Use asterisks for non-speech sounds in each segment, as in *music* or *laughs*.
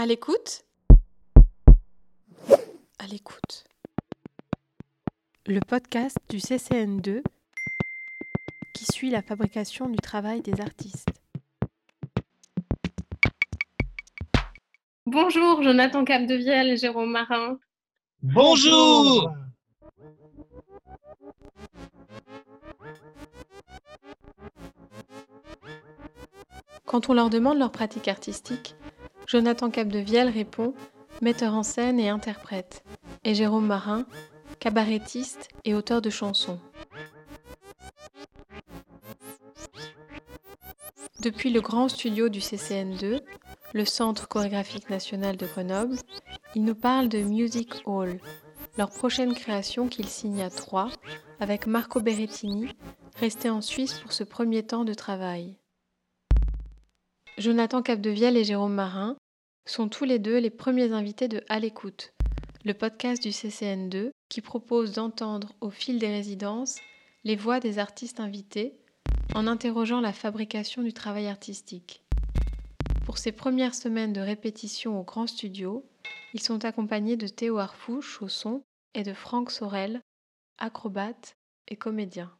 À l'écoute À l'écoute. Le podcast du CCN2 qui suit la fabrication du travail des artistes. Bonjour Jonathan Capdevielle et Jérôme Marin. Bonjour Quand on leur demande leur pratique artistique, Jonathan Capdevielle répond metteur en scène et interprète, et Jérôme Marin, cabarettiste et auteur de chansons. Depuis le grand studio du CCN2, le Centre chorégraphique national de Grenoble, ils nous parlent de Music Hall, leur prochaine création qu'ils signent à Troyes avec Marco Berrettini, resté en Suisse pour ce premier temps de travail. Jonathan Capdevielle et Jérôme Marin sont tous les deux les premiers invités de À l'écoute, le podcast du CCN2 qui propose d'entendre au fil des résidences les voix des artistes invités en interrogeant la fabrication du travail artistique. Pour ces premières semaines de répétition au grand studio, ils sont accompagnés de Théo Arfouche au son et de Franck Sorel, acrobate et comédien.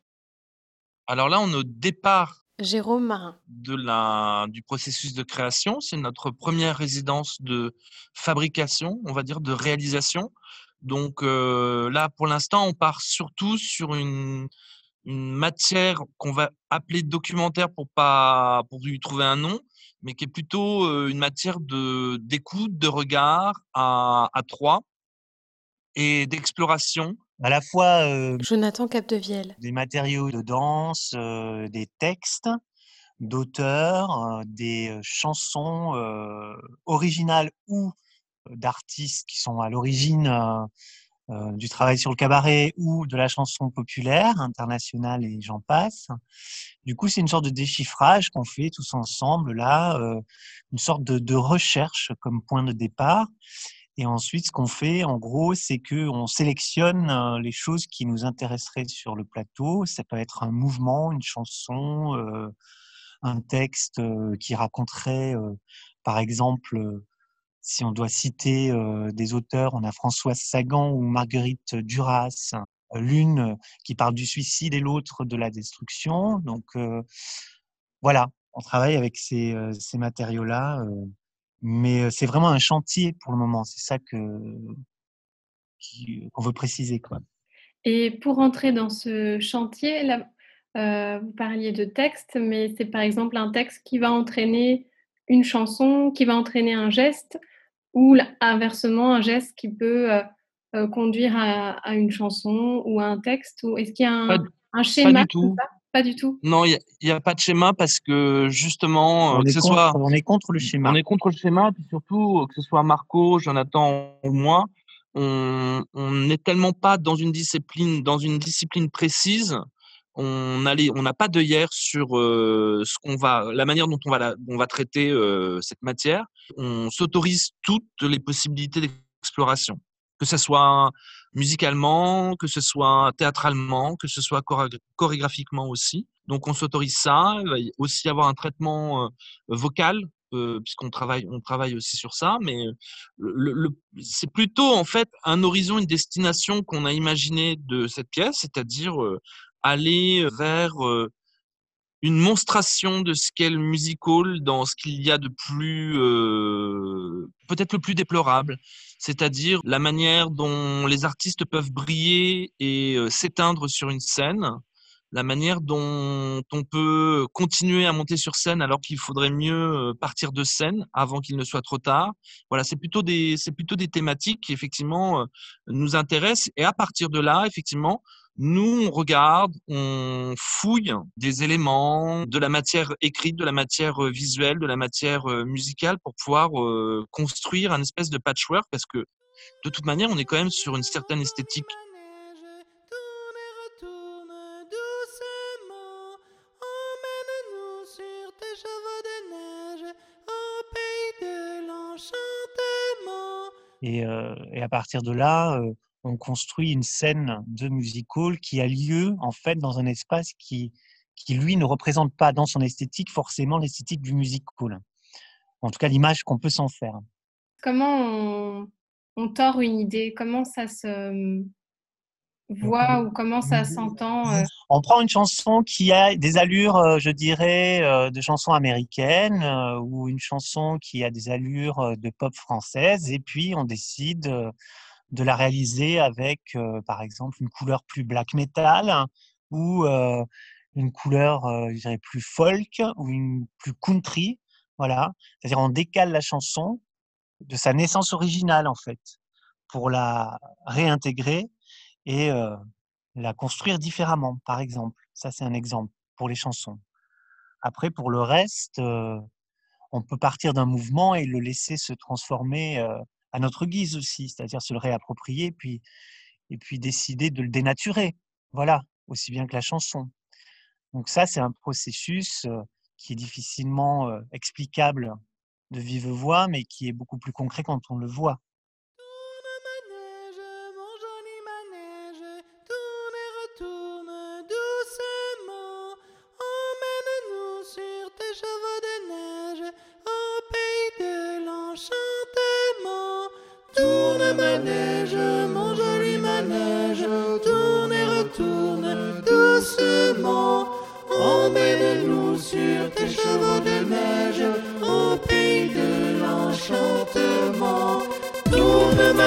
Alors là, on est au départ Jérôme Marin. de la, du processus de création. C'est notre première résidence de fabrication, on va dire, de réalisation. Donc euh, là, pour l'instant, on part surtout sur une, matière qu'on va appeler documentaire pour pas pour lui trouver un nom, mais qui est plutôt euh, une matière de d'écoute, de regard à trois et d'exploration. À la fois euh, Jonathan Capdevielle. des matériaux de danse, euh, des textes d'auteurs, euh, des chansons originales ou d'artistes qui sont à l'origine euh, du travail sur le cabaret ou de la chanson populaire, internationale et j'en passe. Du coup, c'est une sorte de déchiffrage qu'on fait tous ensemble là, euh, une sorte de, recherche comme point de départ. Et ensuite, ce qu'on fait, en gros, c'est que on sélectionne euh, les choses qui nous intéresseraient sur le plateau. Ça peut être un mouvement, une chanson, un texte qui raconterait, par exemple, si on doit citer des auteurs, on a Françoise Sagan ou Marguerite Duras, l'une qui parle du suicide et l'autre de la destruction. Donc voilà, on travaille avec ces, matériaux-là. mais c'est vraiment un chantier pour le moment. C'est ça que qu'on veut préciser. Et pour entrer dans ce chantier, là, vous parliez de texte, mais c'est par exemple un texte qui va entraîner une chanson, qui va entraîner un geste, ou inversement un geste qui peut euh, euh, conduire à, à une chanson ou à un texte. Ou est-ce qu'il y a Pas un, schéma du tout. ou Pas, Pas du tout? Non, il n'y a, pas de schéma parce que justement, euh, On que est, ce contre, soit on est contre le schéma. On est contre le schéma, puis surtout, que ce soit Marco, Jonathan ou moi, on on n'est tellement pas dans une discipline, dans une discipline précise. On n'a pas d'œillère sur ce qu'on va, la manière dont on va, traiter cette matière. On s'autorise toutes les possibilités d'exploration, que ce soit musicalement, que ce soit théâtralement, que ce soit choré- chorégraphiquement aussi. Donc on s'autorise ça. Il va aussi avoir un traitement vocal puisqu'on travaille, on travaille aussi sur ça, mais c'est plutôt en fait un horizon, une destination qu'on a imaginé de cette pièce, c'est-à-dire aller vers une monstration de ce qu'est le music hall dans ce qu'il y a de plus, euh, peut-être le plus déplorable, c'est-à-dire la manière dont les artistes peuvent briller et s'éteindre sur une scène, la manière dont on peut continuer à monter sur scène alors qu'il faudrait mieux partir de scène avant qu'il ne soit trop tard. Voilà, c'est plutôt des, c'est plutôt des thématiques qui effectivement nous intéressent. Et à partir de là, effectivement, nous, on regarde, on fouille des éléments, de la matière écrite, de la matière euh, visuelle, de la matière euh, musicale pour pouvoir euh, construire un espèce de patchwork parce que de toute manière, on est quand même sur une certaine esthétique. Et à partir de là, on construit une scène de music hall qui a lieu en fait dans un espace qui, qui lui ne représente pas dans son esthétique forcément l'esthétique du music hall. En tout cas, l'image qu'on peut s'en faire. Comment on, on tord une idée? Comment ça se voit ou comment ça s'entend euh? On prend une chanson qui a des allures, euh, je dirais, euh, de chanson américaine ou une chanson qui a des allures de pop française et puis on décide de la réaliser avec, par exemple, une couleur plus black metal ou une couleur, je dirais, plus folk ou une plus country. Voilà. C'est-à-dire, on décale la chanson de sa naissance originale, en fait, pour la réintégrer et la construire différemment, par exemple. Ça, c'est un exemple pour les chansons. Après, pour le reste, on peut partir d'un mouvement et le laisser se transformer à notre guise aussi, c'est-à-dire se le réapproprier puis, et puis décider de le dénaturer. Voilà, aussi bien que la chanson. Donc ça, c'est un processus qui est difficilement explicable de vive voix, mais qui est beaucoup plus concret quand on le voit.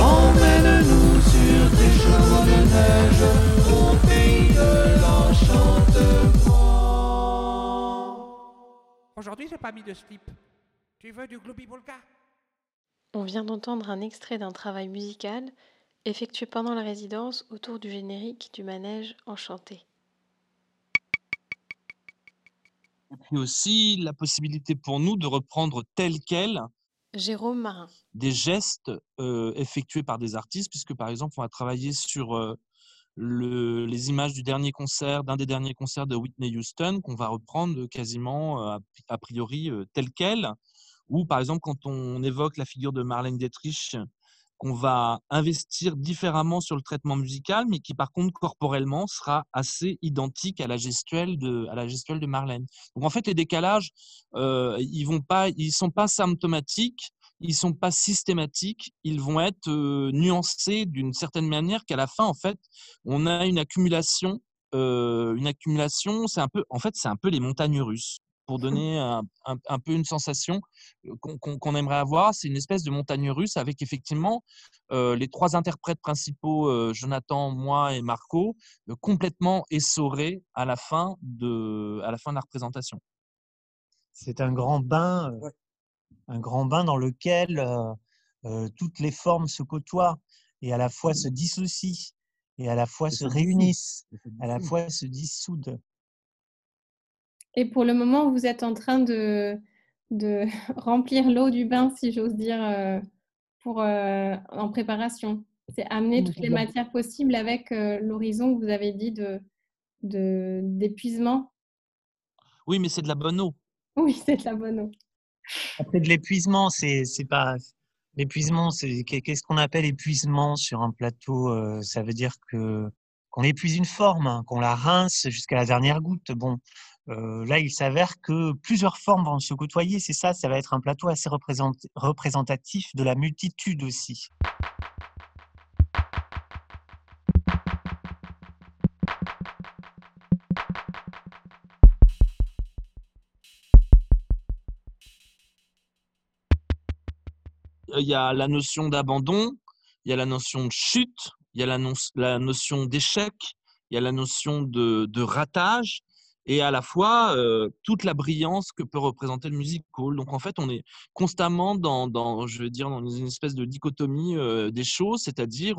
Emmène-nous sur tes chevaux de neige au pays de l'enchantement. Aujourd'hui, j'ai pas mis de slip. Tu veux du Boulga On vient d'entendre un extrait d'un travail musical effectué pendant la résidence autour du générique du manège enchanté. Et puis aussi la possibilité pour nous de reprendre tel quel Jérôme Marin. des gestes effectués par des artistes, puisque par exemple, on va travailler sur le, les images du dernier concert, d'un des derniers concerts de Whitney Houston, qu'on va reprendre quasiment a priori tel quel. Ou par exemple, quand on évoque la figure de Marlène Dietrich, qu'on va investir différemment sur le traitement musical, mais qui par contre corporellement sera assez identique à la gestuelle de, à la gestuelle de Marlène. Donc en fait, les décalages, euh, ils vont pas, ils sont pas symptomatiques, ils sont pas systématiques, ils vont être euh, nuancés d'une certaine manière qu'à la fin, en fait, on a une accumulation. Euh, une accumulation, c'est un peu, en fait, c'est un peu les montagnes russes pour donner un, un, peu une sensation qu'on aimerait avoir. C'est une espèce de montagne russe avec effectivement euh, les trois interprètes principaux, euh, Jonathan, moi et Marco, euh, complètement essorés à la fin de, à la fin de la représentation. C'est un grand bain, un grand bain dans lequel toutes les formes se côtoient et à la fois se dissocient et à la fois se réunissent, à la fois se dissoudent. Et pour le moment, vous êtes en train de, de *laughs* remplir l'eau du bain, si j'ose dire, euh, pour, euh, en préparation. C'est amener toutes les matières possibles avec euh, l'horizon que vous avez dit de, d'épuisement. Oui, mais c'est de la bonne eau. *laughs* Oui, c'est de la bonne eau. Après, de l'épuisement, c'est, c'est pas. L'épuisement, c'est qu'est-ce qu'on appelle épuisement sur un plateau Ça veut dire que qu'on épuise une forme, hein, qu'on la rince jusqu'à la dernière goutte. Bon, euh, là, il s'avère que plusieurs formes vont se côtoyer. C'est ça, ça va être un plateau assez représentatif de la multitude aussi. Il y a la notion d'abandon, il y a la notion de chute, il y a la, notion d'échec, il y a la notion de ratage, et à la fois toute la brillance que peut représenter le music. Donc en fait, on est constamment dans, je veux dire, dans une espèce de dichotomie des choses, c'est-à-dire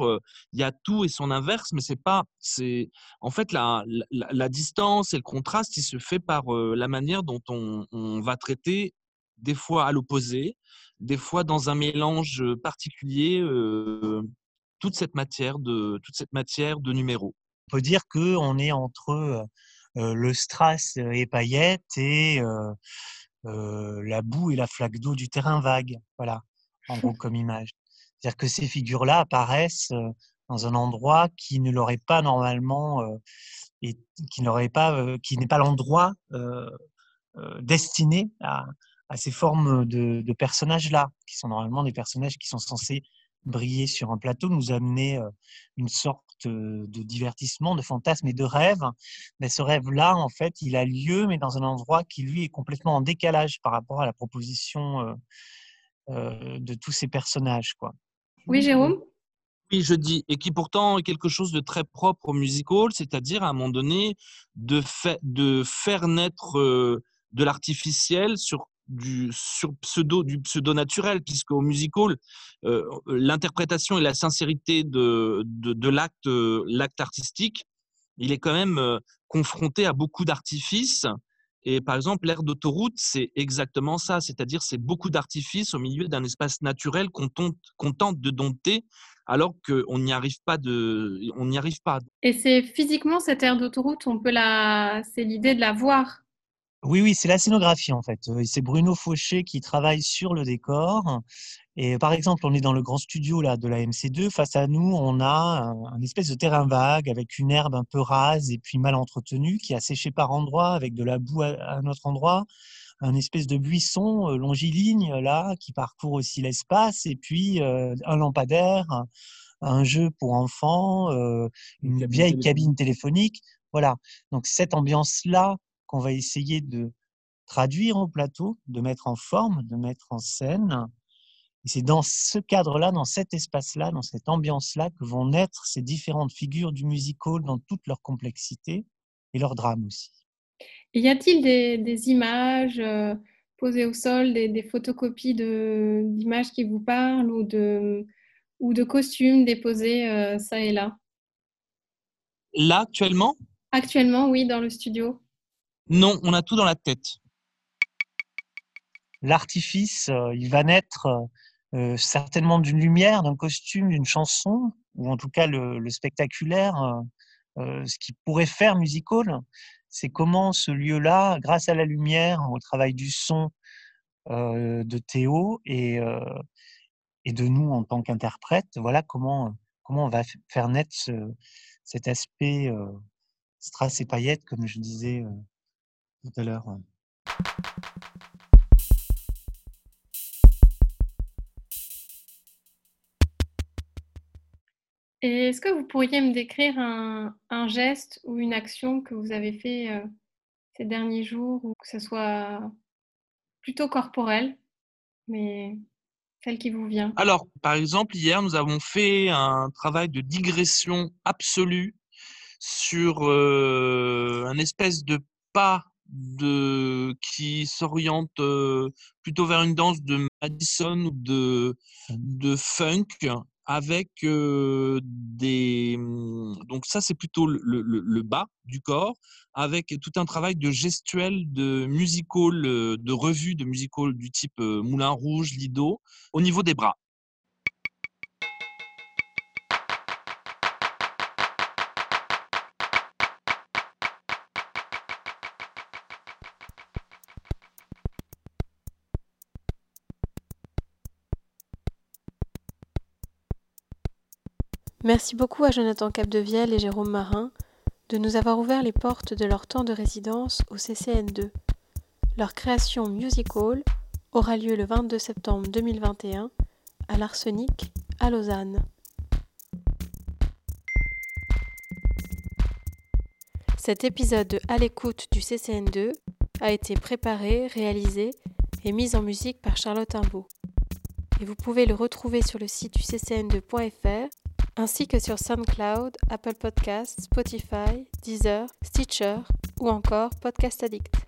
il y a tout et son inverse, mais c'est pas, c'est en fait la, distance et le contraste, il se fait par la manière dont on, on va traiter des fois à l'opposé, des fois dans un mélange particulier, toute cette matière de toute cette matière de numéros. On peut dire que on est entre le strass et paillettes et la boue et la flaque d'eau du terrain vague. Voilà, en gros comme image. C'est-à-dire que ces figures-là apparaissent dans un endroit qui ne l'aurait pas normalement et qui n'aurait pas, qui n'est pas l'endroit destiné à, ces formes de, de personnages-là, qui sont normalement des personnages qui sont censés briller sur un plateau, nous amener une sorte de divertissement, de fantasme et de rêve. Mais ce rêve-là, en fait, il a lieu, mais dans un endroit qui, lui, est complètement en décalage par rapport à la proposition de tous ces personnages. Quoi. Oui, Jérôme? Oui, je dis, et qui pourtant est quelque chose de très propre au musical, c'est-à-dire à un moment donné de, de faire naître de l'artificiel sur du sur pseudo du pseudo naturel puisque au musical euh, l'interprétation et la sincérité de, de, l'acte artistique il est quand même euh, confronté à beaucoup d'artifices. Et par exemple l'air d'autoroute c'est exactement ça c'est-à-dire c'est beaucoup d'artifices au milieu d'un espace naturel qu'on tente, de dompter alors qu'on n'y arrive pas on n'y arrive pas. Et c'est physiquement cette aire d'autoroute on peut la c'est l'idée de la voir oui, oui, c'est la scénographie en fait. C'est Bruno Fauché qui travaille sur le décor. Et par exemple, on est dans le grand studio là de la MC2. Face à nous, on a un, espèce de terrain vague avec une herbe un peu rase et puis mal entretenue qui a séché par endroits avec de la boue à, un autre endroit. Un espèce de buisson longiligne là qui parcourt aussi l'espace et puis un lampadaire, un jeu pour enfants, une vieille cabine téléphonique. Voilà. Donc cette ambiance là qu'on va essayer de traduire au plateau, de mettre en forme, de mettre en scène. Et c'est dans ce cadre-là, dans cet espace-là, dans cette ambiance-là que vont naître ces différentes figures du musical dans toute leur complexité et leur drame aussi. y a-t-il des, images euh, posées au sol, des, photocopies d'images qui vous parlent ou de, ou de costumes déposés euh, ça et là? Là, actuellement? Actuellement, oui, dans le studio. Non, on a tout dans la tête. L'artifice, euh, il va naître euh, certainement d'une lumière, d'un costume, d'une chanson, ou en tout cas le, spectaculaire, euh, ce qui pourrait faire musical, c'est comment ce lieu-là, grâce à la lumière, au travail du son de Théo et, de nous en tant qu'interprète, voilà comment, comment on va faire naître cet aspect strass et paillettes, comme je disais tout à l'heure. Et est-ce que vous pourriez me décrire un, geste ou une action que vous avez fait euh, ces derniers jours, ou que ce soit plutôt corporel, mais celle qui vous vient? Alors, par exemple, hier, nous avons fait un travail de digression absolue sur euh, un espèce de pas de, qui s'oriente plutôt vers une danse de Madison ou de, de funk avec des mmh, donc ça c'est plutôt le, le, bas du corps avec tout un travail de gestuel de musical de revue de musical du type Moulin Rouge Lido au niveau des bras Merci beaucoup à Jonathan Capdevielle et Jérôme Marin de nous avoir ouvert les portes de leur temps de résidence au CCN2. Leur création musical aura lieu le 22 septembre 2021 à l'Arsenic à Lausanne. Cet épisode de À l'écoute du CCN2 a été préparé, réalisé et mis en musique par Charlotte Imbeau. Et vous pouvez le retrouver sur le site du ccn2.fr ainsi que sur SoundCloud, Apple Podcasts, Spotify, Deezer, Stitcher ou encore Podcast Addict.